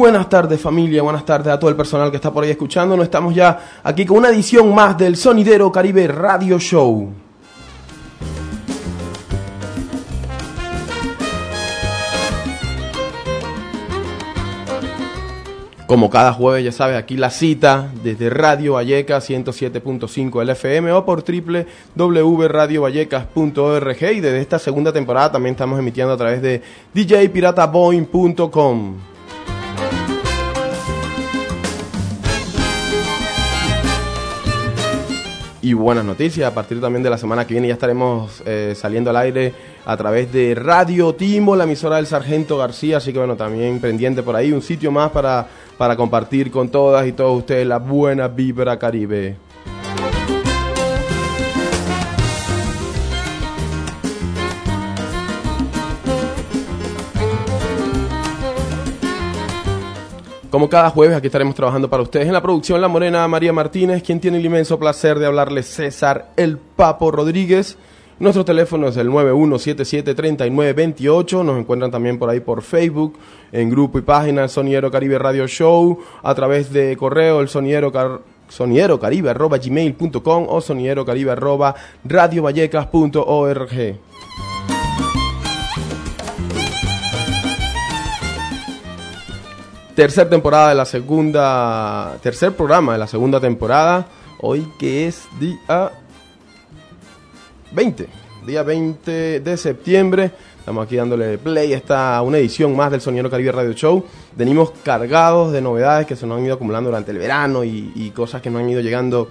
Buenas tardes familia, buenas tardes a todo el personal que está por ahí escuchándonos. Estamos ya aquí con una edición más del Sonidero Caribe Radio Show. Como cada jueves, ya sabes, aquí la cita desde Radio Valleca 107.5 LFM o por www.radiovallecas.org y desde esta segunda temporada también estamos emitiendo a través de djpirataboing.com. Y buenas noticias, a partir también de la semana que viene ya estaremos eh, saliendo al aire a través de Radio Timo, la emisora del Sargento García, así que bueno, también pendiente por ahí, un sitio más para, para compartir con todas y todos ustedes la buena vibra caribe. Como cada jueves, aquí estaremos trabajando para ustedes en la producción La Morena María Martínez, quien tiene el inmenso placer de hablarles César El Papo Rodríguez. Nuestro teléfono es el 91773928. Nos encuentran también por ahí por Facebook, en grupo y página Soniero Caribe Radio Show, a través de correo el soniero car sonierocaribe arroba gmail.com o sonierocaribe Tercer temporada de la segunda. Tercer programa de la segunda temporada. Hoy que es día 20. Día 20 de septiembre. Estamos aquí dándole play a una edición más del Soniero Caribe Radio Show. Venimos cargados de novedades que se nos han ido acumulando durante el verano y, y cosas que nos han ido llegando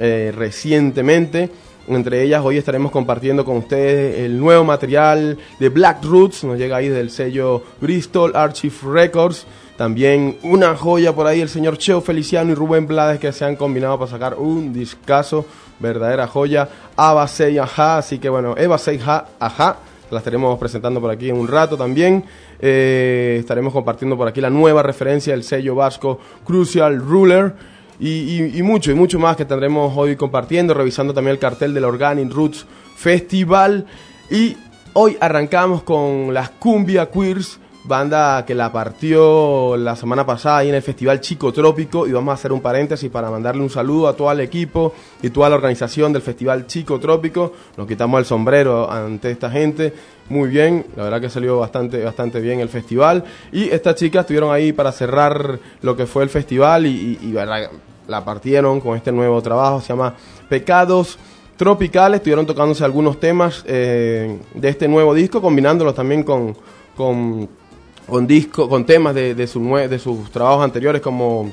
eh, recientemente. Entre ellas, hoy estaremos compartiendo con ustedes el nuevo material de Black Roots. Nos llega ahí del sello Bristol Archive Records. También una joya por ahí, el señor Cheo Feliciano y Rubén Blades que se han combinado para sacar un discazo, verdadera joya, Ava 6 Ajá, así que bueno, Eva 6 Ajá, la estaremos presentando por aquí en un rato también. Eh, estaremos compartiendo por aquí la nueva referencia del sello vasco Crucial Ruler. Y, y, y, mucho y mucho más que tendremos hoy compartiendo, revisando también el cartel del Organic Roots Festival. Y hoy arrancamos con las Cumbia Queers banda que la partió la semana pasada ahí en el Festival Chico Trópico y vamos a hacer un paréntesis para mandarle un saludo a todo el equipo y toda la organización del Festival Chico Trópico. Nos quitamos el sombrero ante esta gente. Muy bien, la verdad que salió bastante, bastante bien el festival. Y estas chicas estuvieron ahí para cerrar lo que fue el festival y, la partieron con este nuevo trabajo, se llama Pecados Tropicales. Estuvieron tocándose algunos temas eh, de este nuevo disco, combinándolos también con, con, disco, con temas de, de, su de sus trabajos anteriores como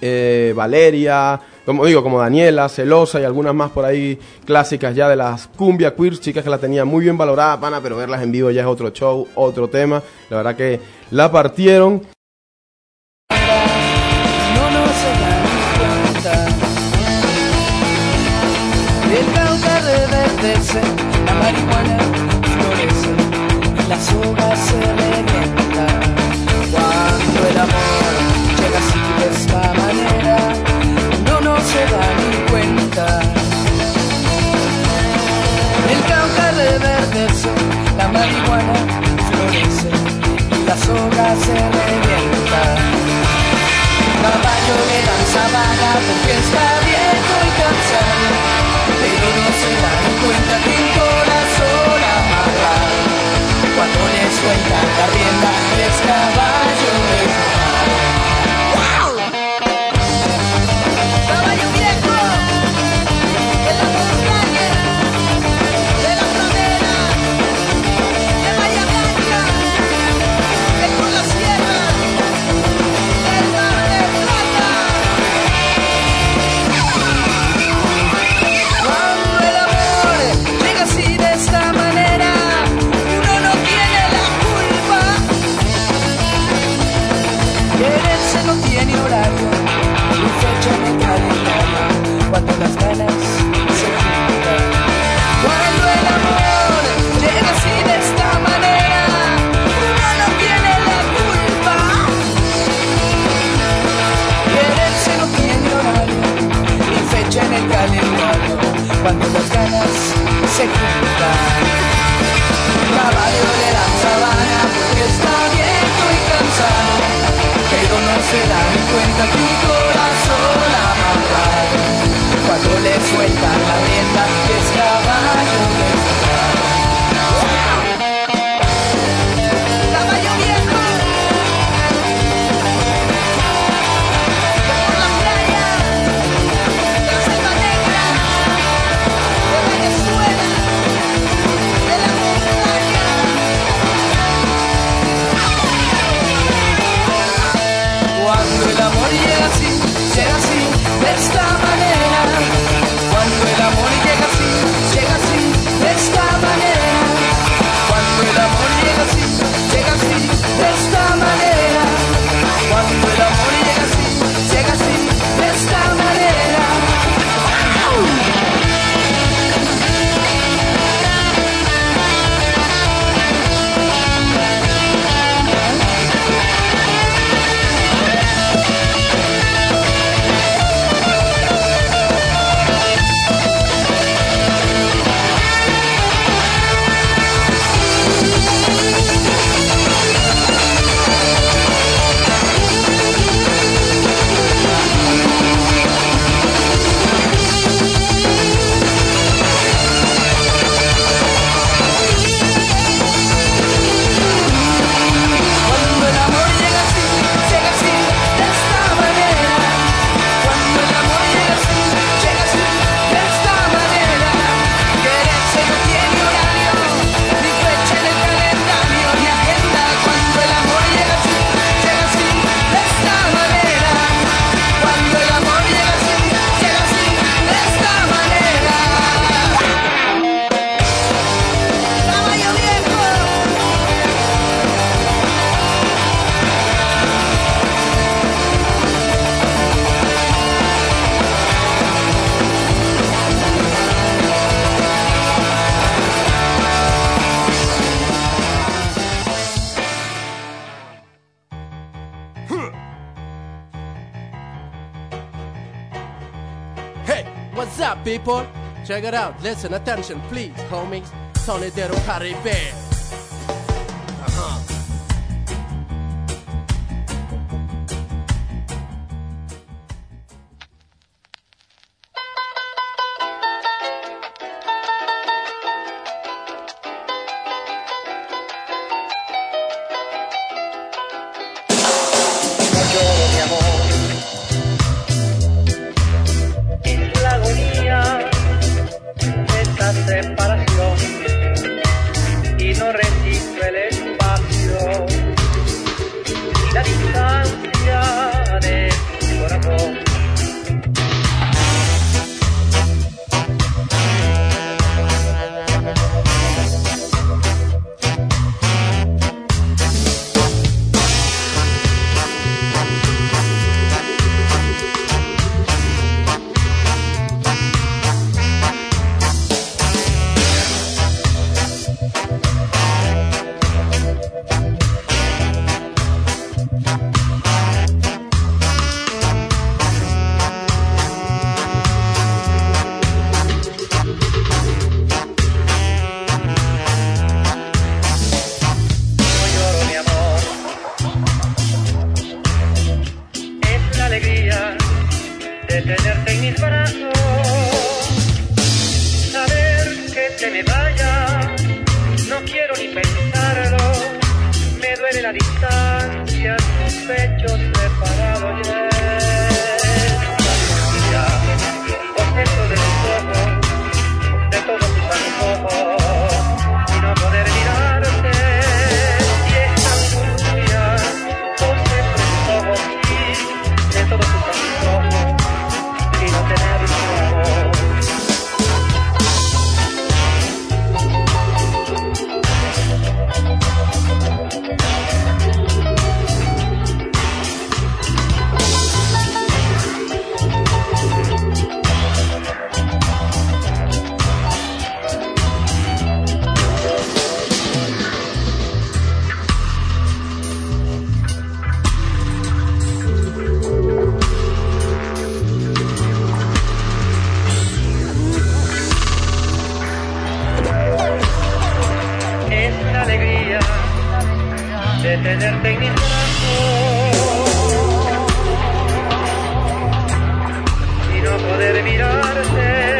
eh, Valeria, como digo, como Daniela, Celosa y algunas más por ahí clásicas ya de las cumbia queers, chicas que la tenían muy bien valorada, pana, pero verlas en vivo ya es otro show, otro tema. La verdad que la partieron. Se da ni cuenta. El cauca reverdece, la marihuana florece, y la soga se revienta. Caballo le dan sabana porque está viejo y cansado Pero no se dan cuenta que un corazón amarrado Cuando le sueltan la rienda es caballo Check it out. Listen, attention, please, homies. Sonidero Caribe. La alegría de tenerte en mis brazos y no poder mirarte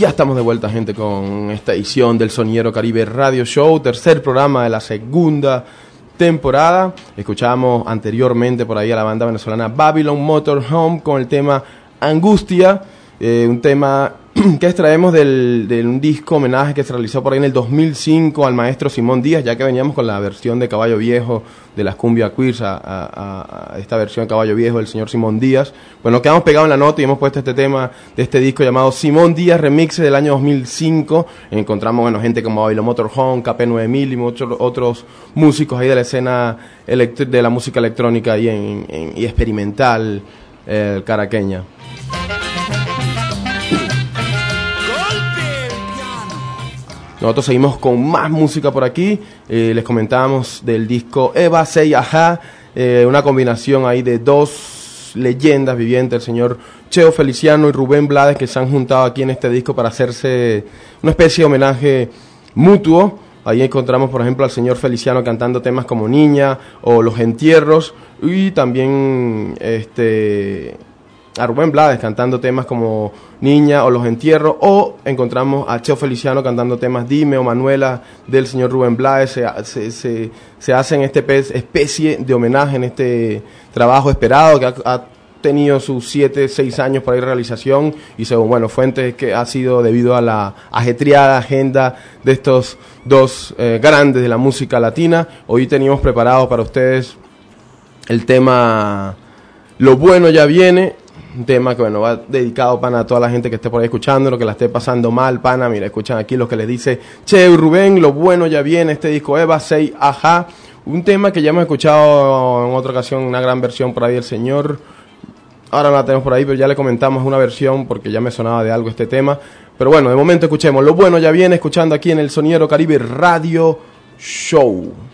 ya estamos de vuelta, gente, con esta edición del Soniero Caribe Radio Show, tercer programa de la segunda temporada. Escuchábamos anteriormente por ahí a la banda venezolana Babylon Motorhome con el tema Angustia, eh, un tema que extraemos del, de un disco homenaje que se realizó por ahí en el 2005 al maestro Simón Díaz, ya que veníamos con la versión de Caballo Viejo de las Cumbia Queers a, a- a esta versión de Caballo Viejo del señor Simón Díaz. Pues nos quedamos pegados en la nota y hemos puesto este tema de este disco llamado Simón Díaz Remix del año 2005. Encontramos bueno, gente como Babylon Motorhome, KP9000 y muchos otros músicos ahí de la escena de la música electrónica y, en- en- y experimental eh, caraqueña. Nosotros seguimos con más música por aquí. Eh, les comentábamos del disco Eva 6 Ajá, eh, una combinación ahí de dos leyendas vivientes, el señor Cheo Feliciano y Rubén Blades, que se han juntado aquí en este disco para hacerse una especie de homenaje mutuo. Ahí encontramos, por ejemplo, al señor Feliciano cantando temas como Niña o Los Entierros y también este a Rubén Blades cantando temas como Niña o Los Entierros, o encontramos a Cheo Feliciano cantando temas Dime o Manuela del señor Rubén Blades. Se, se, se, hacen este pe- especie de homenaje en este trabajo esperado que ha, tenido sus 7, 6 años ahí de realización y según bueno, fuentes que ha sido debido a la ajetreada agenda de estos dos eh, grandes de la música latina. Hoy teníamos preparado para ustedes el tema Lo bueno ya viene, un tema que bueno, va dedicado pana a toda la gente que esté por ahí escuchando, lo que la esté pasando mal, pana, mira, escuchan aquí lo que les dice Che Rubén, lo bueno ya viene, este disco Eva 6 Ajá, un tema que ya hemos escuchado en otra ocasión, una gran versión por ahí del señor Ahora no la tenemos por ahí, pero ya le comentamos una versión porque ya me sonaba de algo este tema. Pero bueno, de momento escuchemos. Lo bueno ya viene escuchando aquí en el Soniero Caribe Radio Show.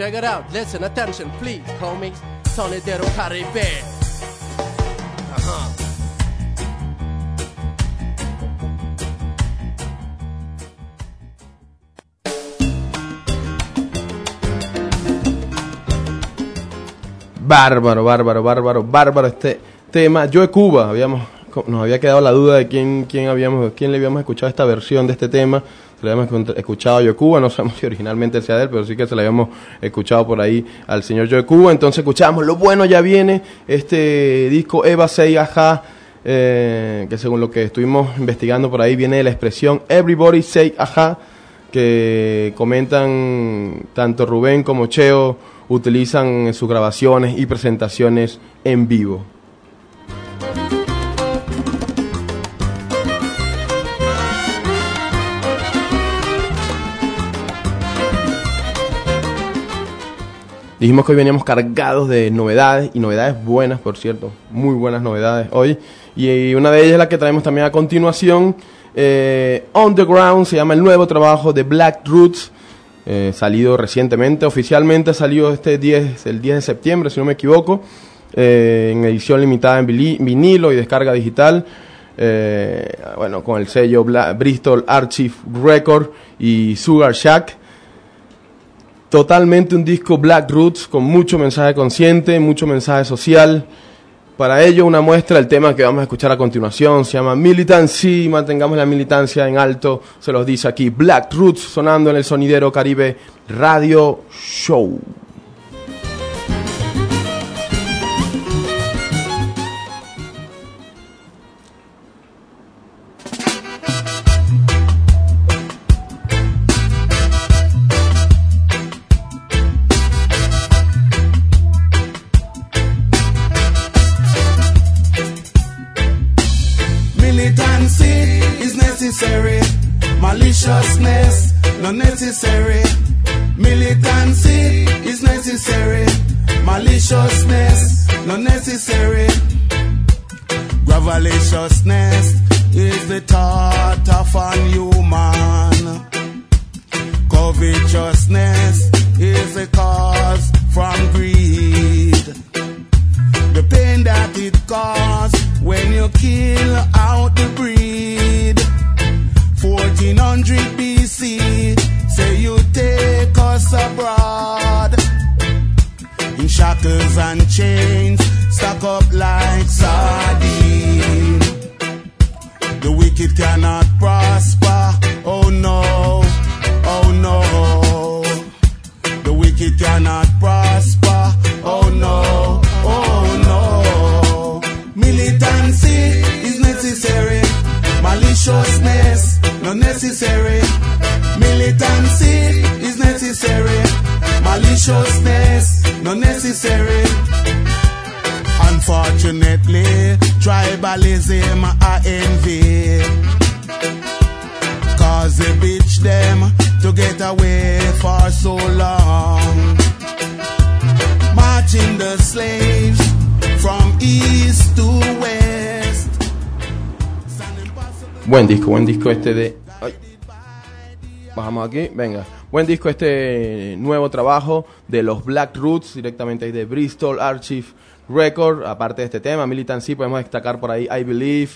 Check it out. Listen, attention, please, homies. Sonidero Caribe. Uh-huh. Bárbaro, bárbaro, bárbaro, bárbaro este tema. Yo de Cuba, habíamos, nos había quedado la duda de quién, quién, habíamos, quién le habíamos escuchado esta versión de este tema se le habíamos escuchado a Yocuba, no sabemos si originalmente sea de él, pero sí que se le habíamos escuchado por ahí al señor Yocuba, entonces escuchamos Lo Bueno Ya Viene, este disco Eva 6 Aja eh, que según lo que estuvimos investigando por ahí viene de la expresión Everybody Say Aja que comentan tanto Rubén como Cheo utilizan en sus grabaciones y presentaciones en vivo. Dijimos que hoy veníamos cargados de novedades y novedades buenas, por cierto, muy buenas novedades hoy. Y una de ellas es la que traemos también a continuación. Eh, On the Ground se llama el nuevo trabajo de Black Roots, eh, salido recientemente. Oficialmente salió este 10, el 10 de septiembre, si no me equivoco, eh, en edición limitada en vinilo y descarga digital. Eh, bueno, con el sello Bristol Archive Record y Sugar Shack. Totalmente un disco Black Roots con mucho mensaje consciente, mucho mensaje social. Para ello, una muestra del tema que vamos a escuchar a continuación se llama Militancy. Mantengamos la militancia en alto. Se los dice aquí Black Roots sonando en el sonidero Caribe Radio Show. Necessary. Militancy is necessary. Maliciousness not necessary. Unfortunately, tribalism I envy. Cause they bitch them to get away for so long. Marching the slaves from east to west. Buen disco, buen disco este de... Bajamos aquí, venga. Buen disco este nuevo trabajo de los Black Roots, directamente de Bristol Archive Record. Aparte de este tema, Militancy, podemos destacar por ahí I Believe,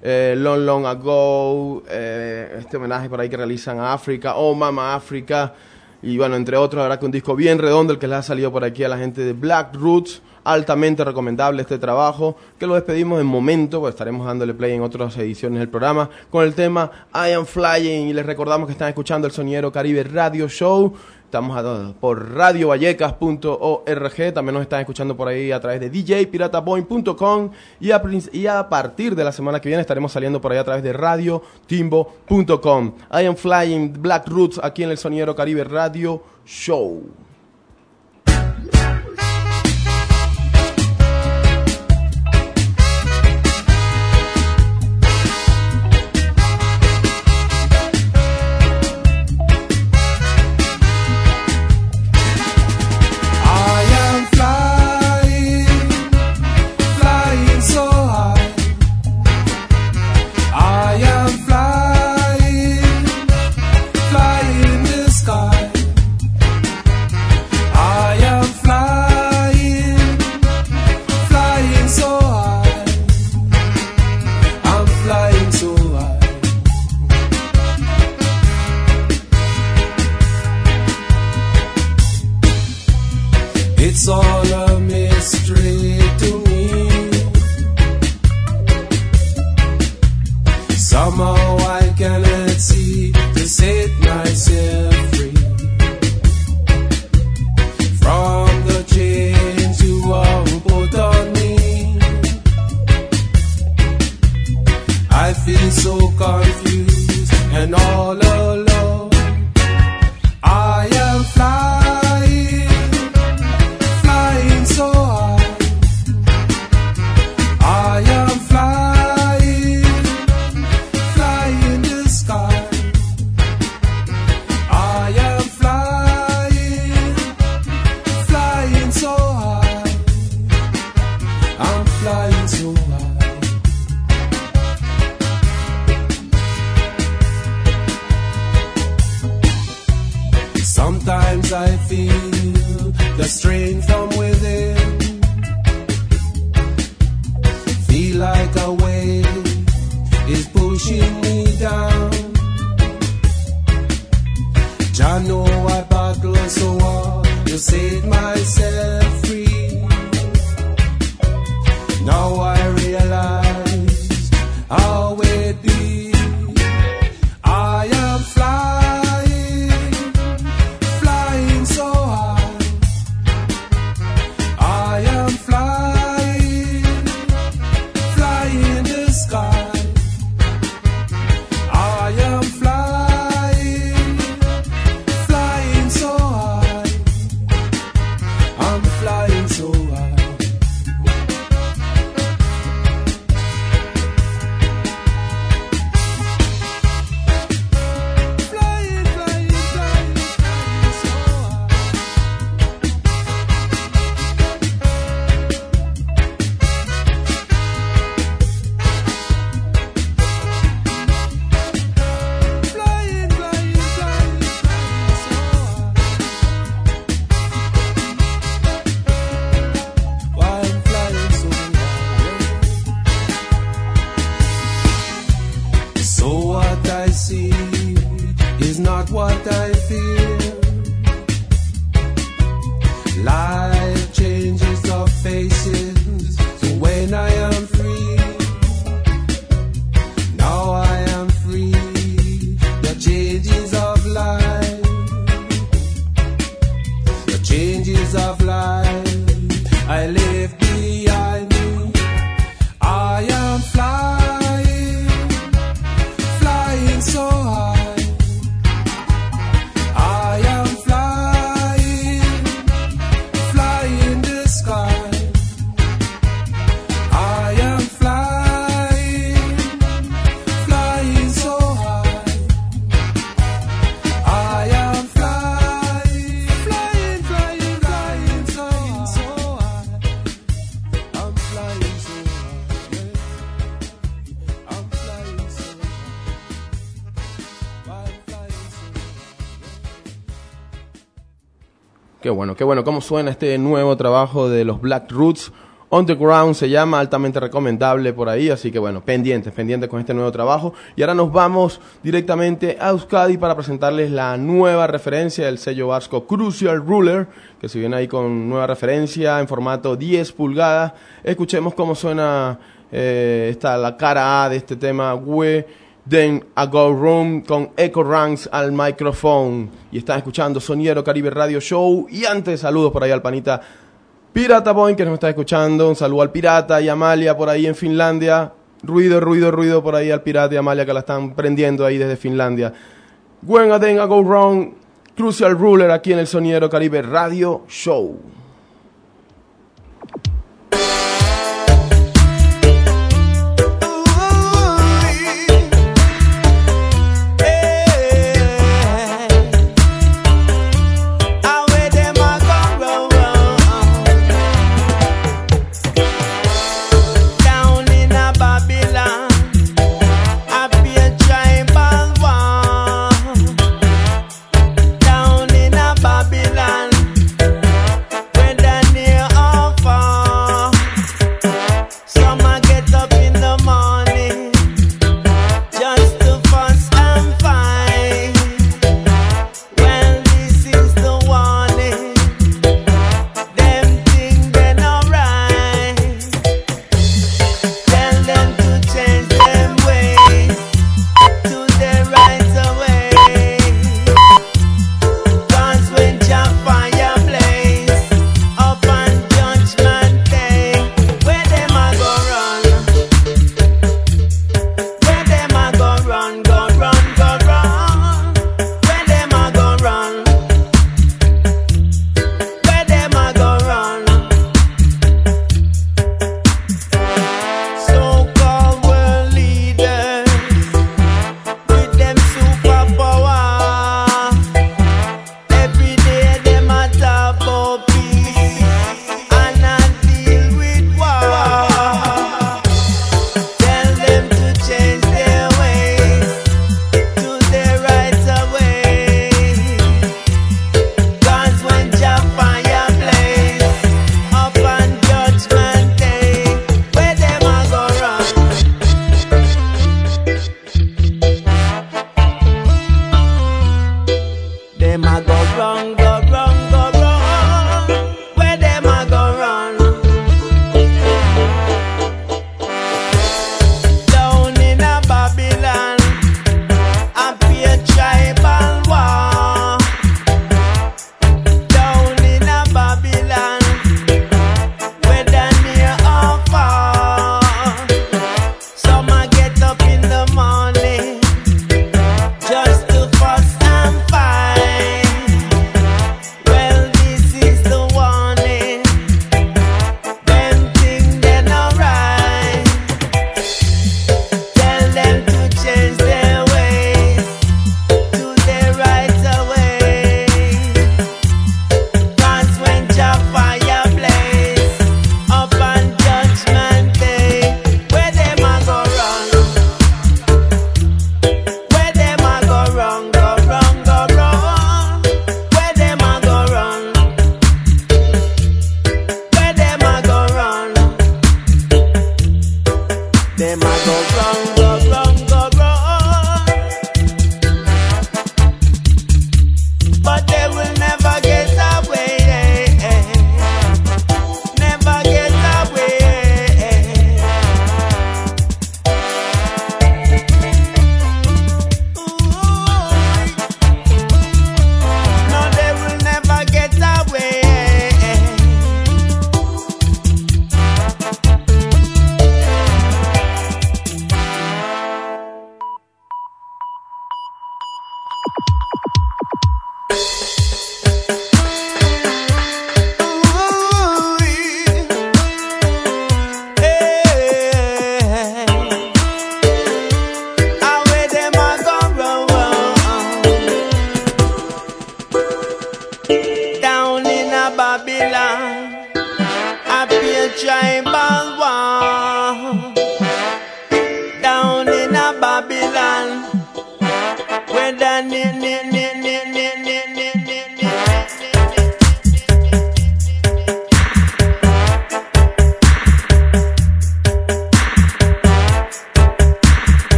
eh, Long Long Ago, eh, este homenaje por ahí que realizan a África, Oh Mama África. Y bueno, entre otros, verdad que un disco bien redondo el que les ha salido por aquí a la gente de Black Roots. Altamente recomendable este trabajo, que lo despedimos en momento, pues estaremos dándole play en otras ediciones del programa con el tema I Am Flying. Y les recordamos que están escuchando el Sonidero Caribe Radio Show. Estamos a- por radiovallecas.org. También nos están escuchando por ahí a través de djpirataboy.com. Y y a partir de la semana que viene estaremos saliendo por ahí a través de radiotimbo.com. I Am Flying Black Roots aquí en el Sonidero Caribe Radio Show. Bueno, qué bueno. ¿Cómo suena este nuevo trabajo de los Black Roots? On the Ground se llama, altamente recomendable por ahí, así que bueno, pendientes, pendientes con este nuevo trabajo. Y ahora nos vamos directamente a Euskadi para presentarles la nueva referencia del sello vasco Crucial Ruler, que se viene ahí con nueva referencia en formato 10 pulgadas. Escuchemos cómo suena eh, la cara A de este tema, We Then a Go Room con Echo Ranks al micrófono. Y están escuchando Soniero Caribe Radio Show. Y antes, saludos por ahí al panita Pirata Boy que nos está escuchando. Un saludo al Pirata y Amalia por ahí en Finlandia. Ruido, ruido, ruido por ahí al Pirata y Amalia que la están prendiendo ahí desde Finlandia. When a Then a Go Wrong, Crucial Ruler aquí en el Soniero Caribe Radio Show.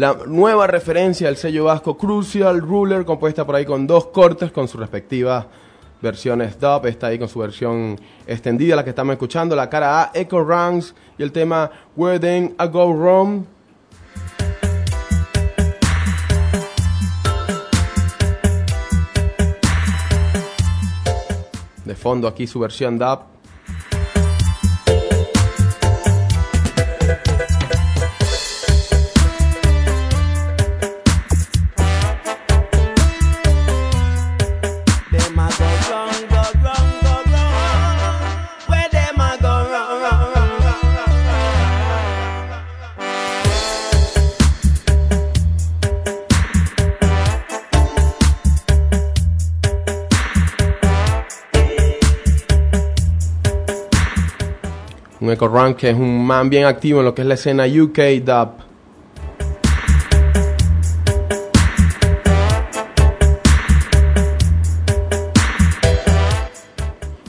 La nueva referencia al sello vasco Crucial Ruler, compuesta por ahí con dos cortes con sus respectivas versiones dub. Está ahí con su versión extendida, la que estamos escuchando. La cara A, Echo Ranks y el tema Where Then I Go Wrong. De fondo aquí su versión dub. Un Echo Rank que es un man bien activo en lo que es la escena UK dub.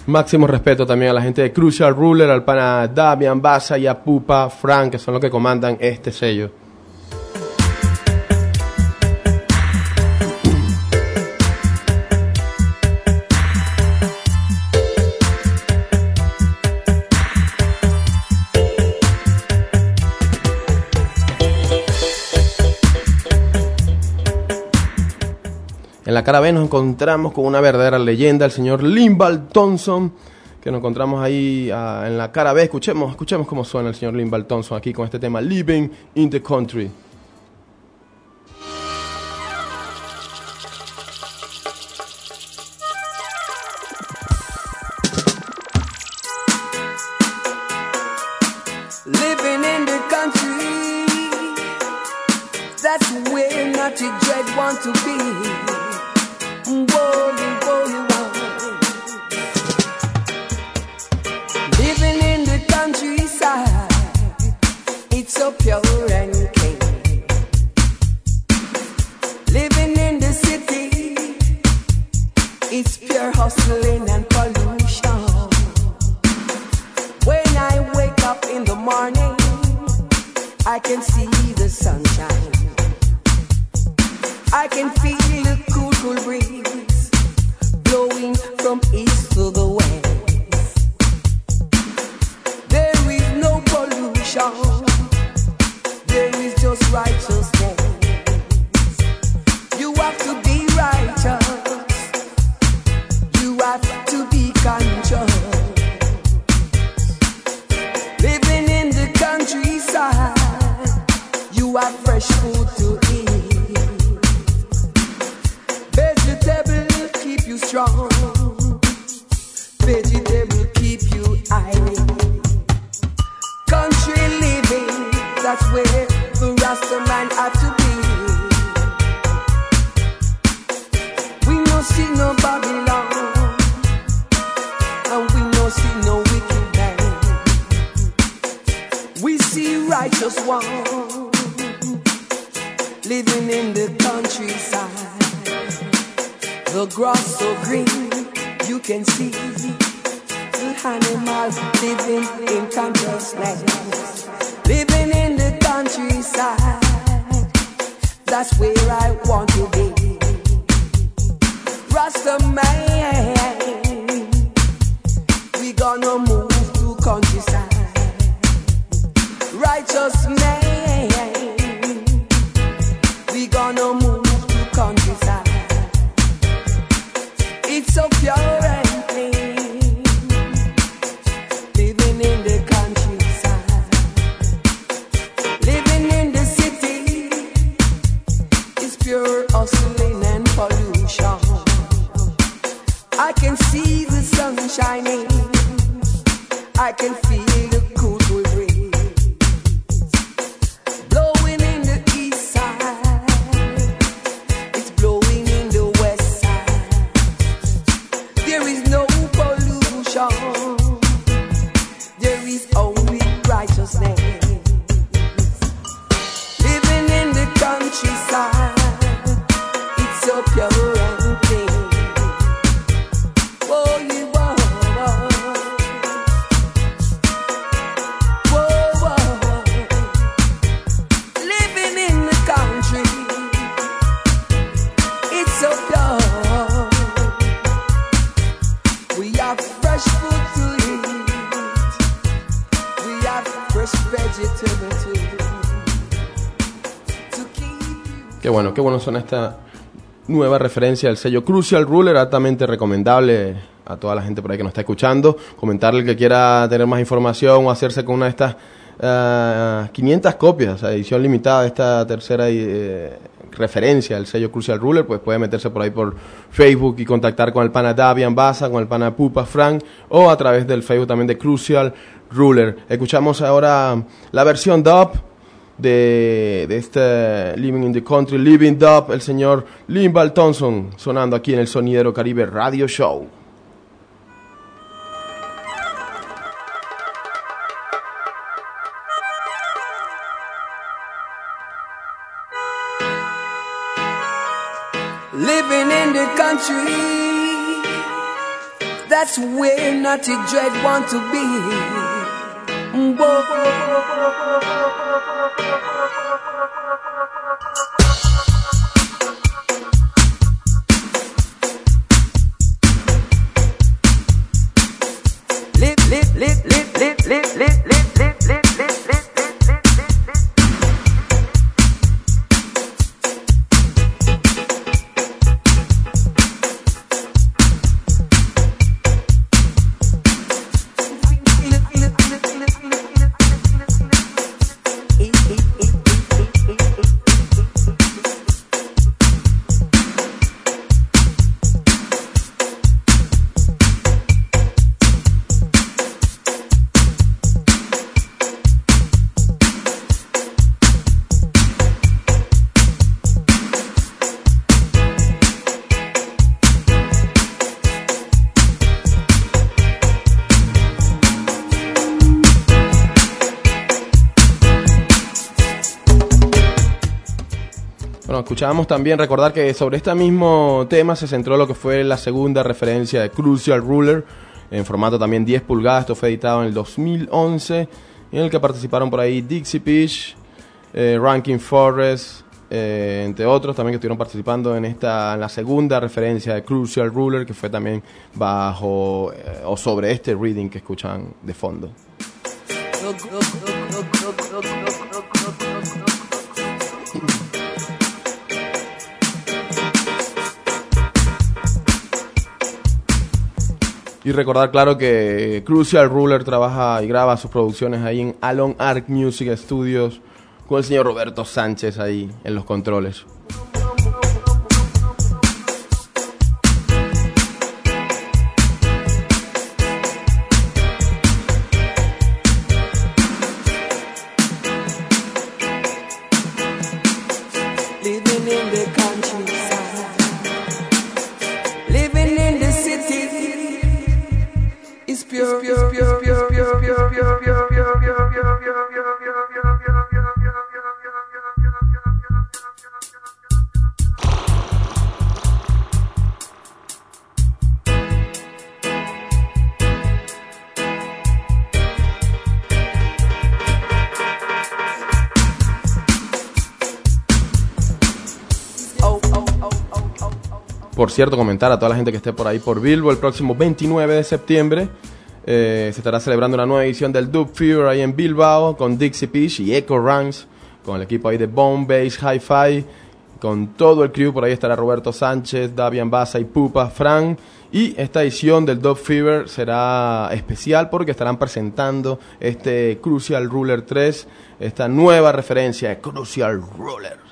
Máximo respeto también a la gente de Crucial Ruler, al pana Damian Baza y a Pupa Frank, que son los que comandan este sello. En la cara B nos encontramos con una verdadera leyenda, el señor Limbal Thompson, que nos encontramos ahí ah, en la cara B. Escuchemos, escuchemos cómo suena el señor Limbal Thompson aquí con este tema Living in the Country. Living in the country, that's where Naughty Dread want to be. It's so pure. Esta nueva referencia del sello Crucial Ruler, altamente recomendable a toda la gente por ahí que nos está escuchando. Comentarle que quiera tener más información o hacerse con una de estas ah, 500 copias, edición limitada de esta tercera eh, referencia del sello Crucial Ruler, pues puede meterse por ahí por Facebook y contactar con el pana Davian Baza, con el pana Pupa Frank o a través del Facebook también de Crucial Ruler. Escuchamos ahora la versión dub de, este Living in the Country, Living Dub, el señor Limbal Thompson, sonando aquí en el Sonidero Caribe Radio Show. Living in the country, that's where Natty Dread want to be. Whoa. Escuchábamos también recordar que sobre este mismo tema se centró lo que fue la segunda referencia de Crucial Ruler, en formato también 10 pulgadas. Esto fue editado en el 2011, en el que participaron por ahí Dixie Peach, eh, Ranking Forest, eh, entre otros también que estuvieron participando en esta en la segunda referencia de Crucial Ruler, que fue también bajo eh, o sobre este reading que escuchan de fondo. Y recordar, claro, que Crucial Ruler trabaja y graba sus producciones ahí en Alon Arc Music Studios con el señor Roberto Sánchez ahí en los controles. Cierto, comentar a toda la gente que esté por ahí por Bilbo el próximo 29 de septiembre. eh, se estará celebrando una nueva edición del Dub Fever ahí en Bilbao con Dixie Peach y Echo Ranks, con el equipo ahí de Bone Bass Hi-Fi, con todo el crew. Por ahí estará Roberto Sánchez, Davian Baza y Pupa Frank. Y esta edición del Dub Fever será especial porque estarán presentando este Crucial Ruler 3, esta nueva referencia de Crucial Ruler.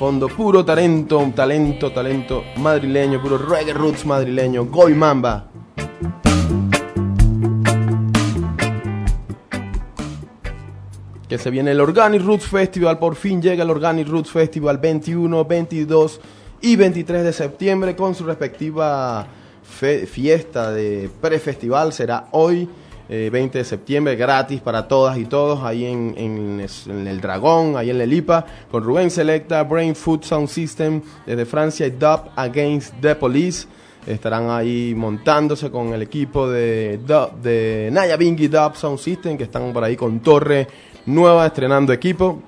Fondo, puro talento, talento, talento madrileño, puro reggae roots madrileño, Goy Mamba. Que se viene el Organic Roots Festival, por fin llega el Organic Roots Festival 21, 22 y 23 de septiembre con su respectiva fiesta de prefestival. Será hoy, eh, 20 de septiembre, gratis para todas y todos, ahí en, en el Dragón, ahí en la Lipa, con Rubén Selecta, Brain Food Sound System desde Francia y Dub Against the Police. Estarán ahí montándose con el equipo de, Dub- de Naya Bingy Dub Sound System, que están por ahí con Torre Nueva estrenando equipo.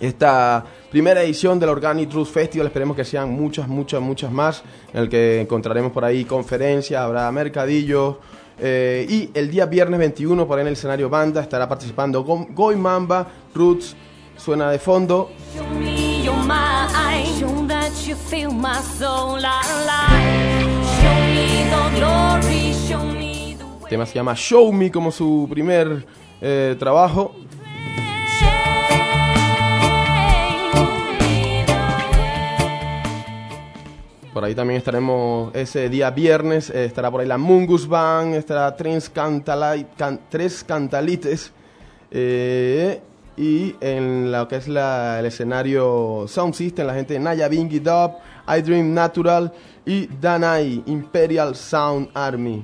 Esta primera edición del Organic Truth Festival, esperemos que sean muchas, muchas, muchas más, en el que encontraremos por ahí conferencias, habrá mercadillos. Eh, y el día viernes 21, por ahí en el escenario banda, estará participando Go- Goy Mamba, Roots, suena de fondo. El tema se llama Show Me como su primer eh, trabajo. Por ahí también estaremos ese día viernes. eh, estará por ahí la Mungus Band, estará Tres, Cantalites. eh, y en lo que es el escenario Sound System, la gente de Naya Bingy Dub, I Dream Natural y Danai Imperial Sound Army.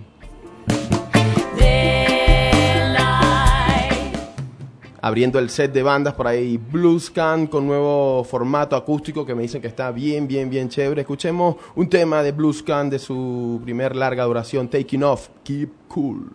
Abriendo el set de bandas por ahí Blues Can con nuevo formato acústico que me dicen que está bien, bien, bien chévere. Escuchemos un tema de Blues Can de su primer larga duración, Taking Off, Keep Cool.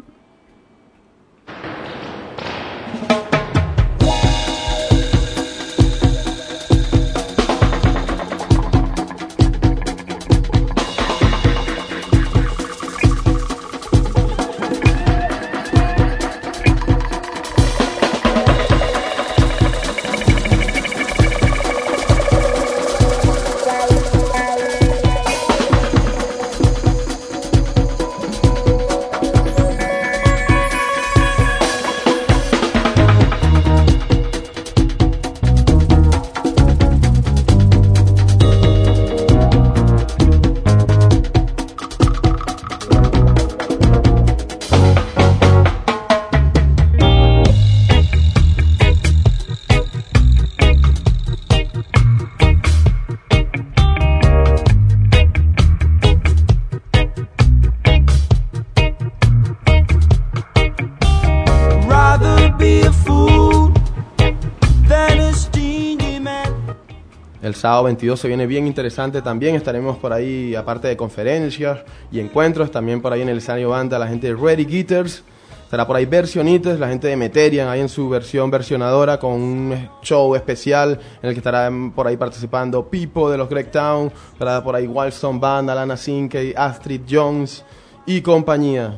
Sábado 22 se viene bien interesante también. Estaremos por ahí, aparte de conferencias y encuentros, también por ahí en el escenario banda la gente de Ready Guitars. Estará por ahí Versionites, la gente de Meterian, ahí en su versión versionadora, con un show especial en el que estará mm, por ahí participando Pipo de los Greg Town, estará por ahí Wildstone Band, Alana Sinkey, Astrid Jones y compañía.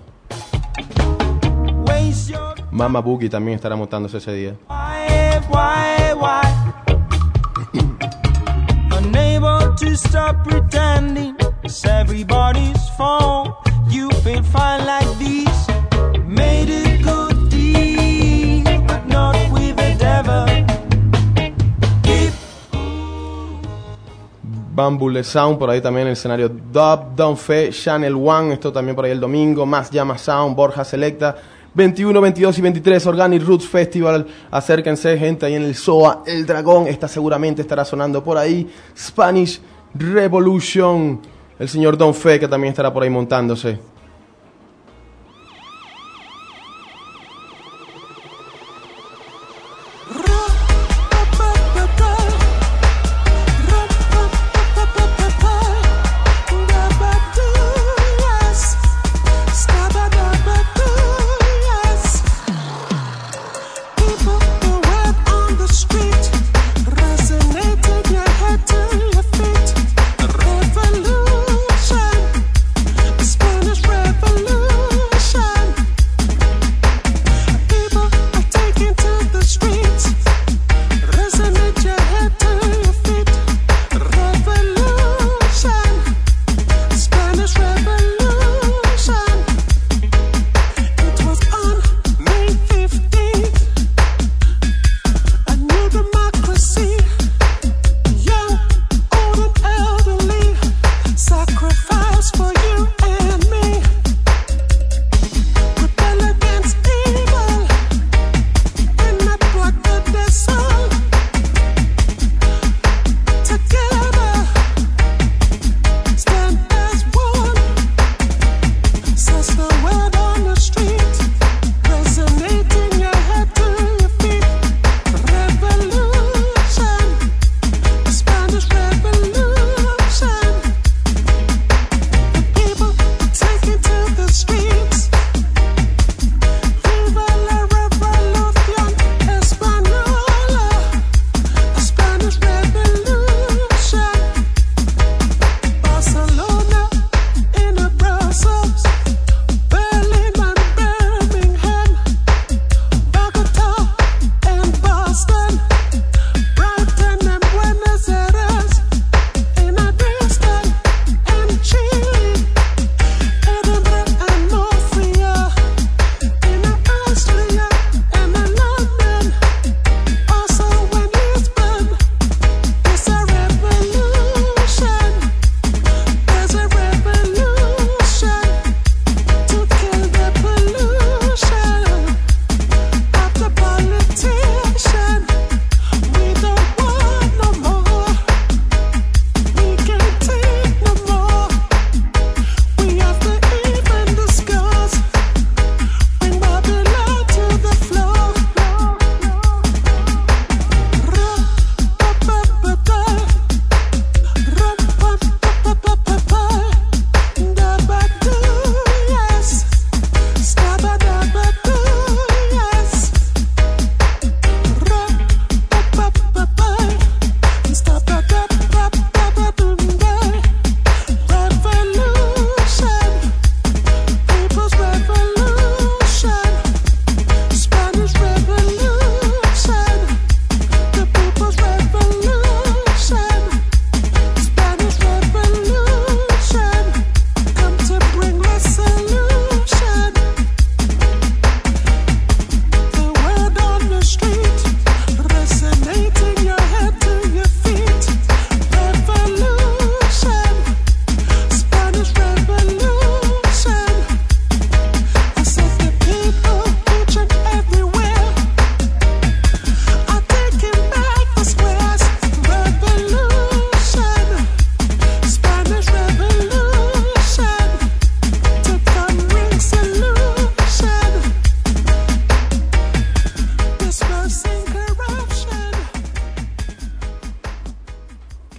Mama Boogie también estará montándose ese día. To stop pretending it's everybody's fault. You feel fine like this. Made a good deal, but not with the devil. Bambule Sound, por ahí también el escenario Dub, Don Fe, Channel One, esto también por ahí el domingo, Más Llama Sound, Borja Selecta, 21, 22 y 23, Organic Roots Festival, acérquense gente ahí en el SOA, El Dragón, esta seguramente estará sonando por ahí, Spanish Revolution, el señor Don Fe que también estará por ahí montándose.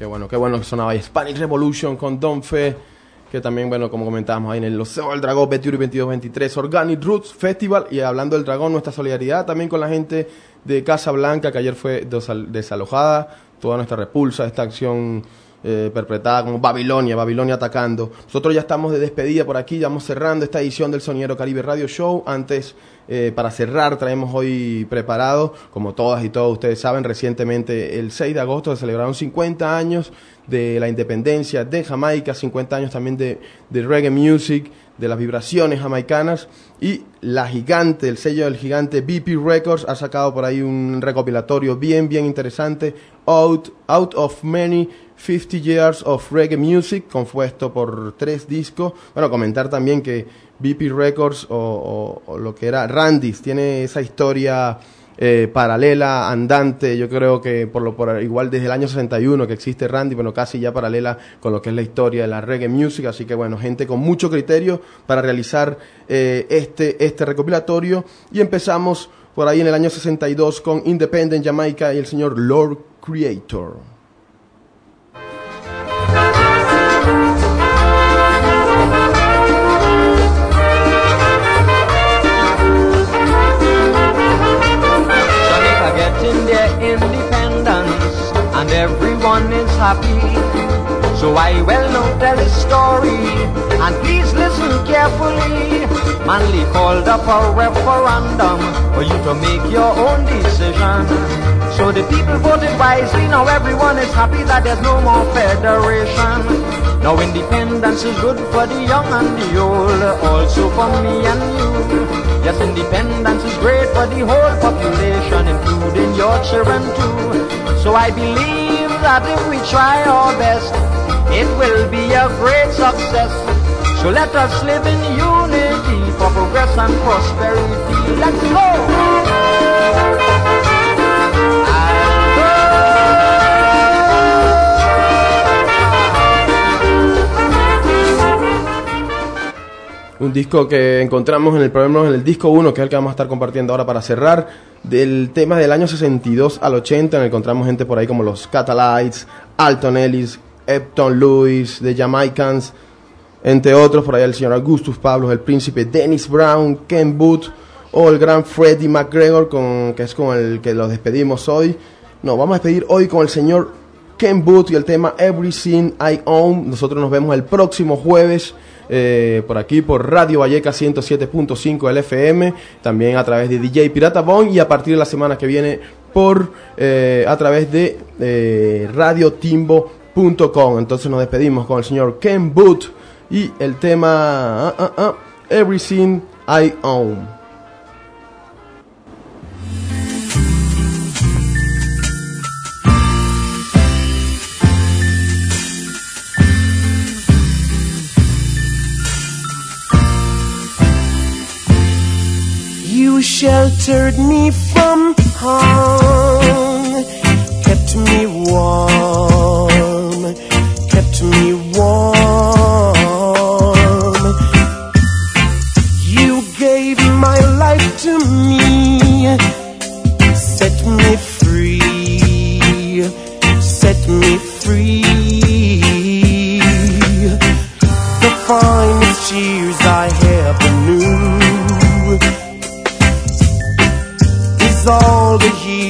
Qué bueno, qué bueno que sonaba Spanish Revolution con Don Fe, que también, bueno, como comentábamos ahí en el Océano del Dragón 21 y 22, 23, Organic Roots Festival, y hablando del dragón, nuestra solidaridad también con la gente de Casa Blanca, que ayer fue desal- desalojada, toda nuestra repulsa, esta acción eh, perpetrada como Babilonia, Babilonia atacando. Nosotros ya estamos de despedida por aquí, ya vamos cerrando esta edición del Soniero Caribe Radio Show. Antes, eh, para cerrar, traemos hoy preparado, como todas y todos ustedes saben, recientemente el 6 de agosto se celebraron 50 años de la independencia de Jamaica, 50 años también de, de reggae music, de las vibraciones jamaicanas y la gigante, el sello del gigante BP Records ha sacado por ahí un recopilatorio bien, bien interesante, Out, Out of Many 50 Years of Reggae Music, compuesto por tres discos. Bueno, comentar también que BP Records o, lo que era Randy's tiene esa historia eh, paralela, andante, yo creo que por lo por igual desde el año 61 que existe Randy, bueno, casi ya paralela con lo que es la historia de la reggae music, así que bueno, gente con mucho criterio para realizar eh, este, este recopilatorio y empezamos por ahí en el año 62 con Independent Jamaica y el señor Lord Creator. And everyone is happy. So I will now tell a story and please listen carefully. Manly called up a referendum for you to make your own decision. So the people voted wisely, now everyone is happy that there's no more federation. Now independence is good for the young and the old, also for me and you. Yes, independence is great for the whole population, including your children too. So I believe that if we try our best, it will be a great success. So let us live in unity for progress and prosperity. Let's go! Un disco que encontramos en el programa, en el disco 1, que es el que vamos a estar compartiendo ahora para cerrar, del tema del año 62 al 80, en el que encontramos gente por ahí como los Catalites, Alton Ellis, Epton Lewis, The Jamaicans, entre otros, por ahí el señor Augustus Pablos, el príncipe Dennis Brown, Ken Booth, o el gran Freddie McGregor, con, que es con el que los despedimos hoy. No, vamos a despedir hoy con el señor Ken Booth y el tema Everything I Own. Nosotros nos vemos el próximo jueves eh, por aquí por Radio Valleca 107.5 del FM, también a través de DJ Pirata Bond y a partir de la semana que viene por eh, a través de eh, radiotimbo.com. Entonces nos despedimos con el señor Ken Booth y el tema ah, ah, ah, Everything I Own. Sheltered me from harm, kept me warm, all the years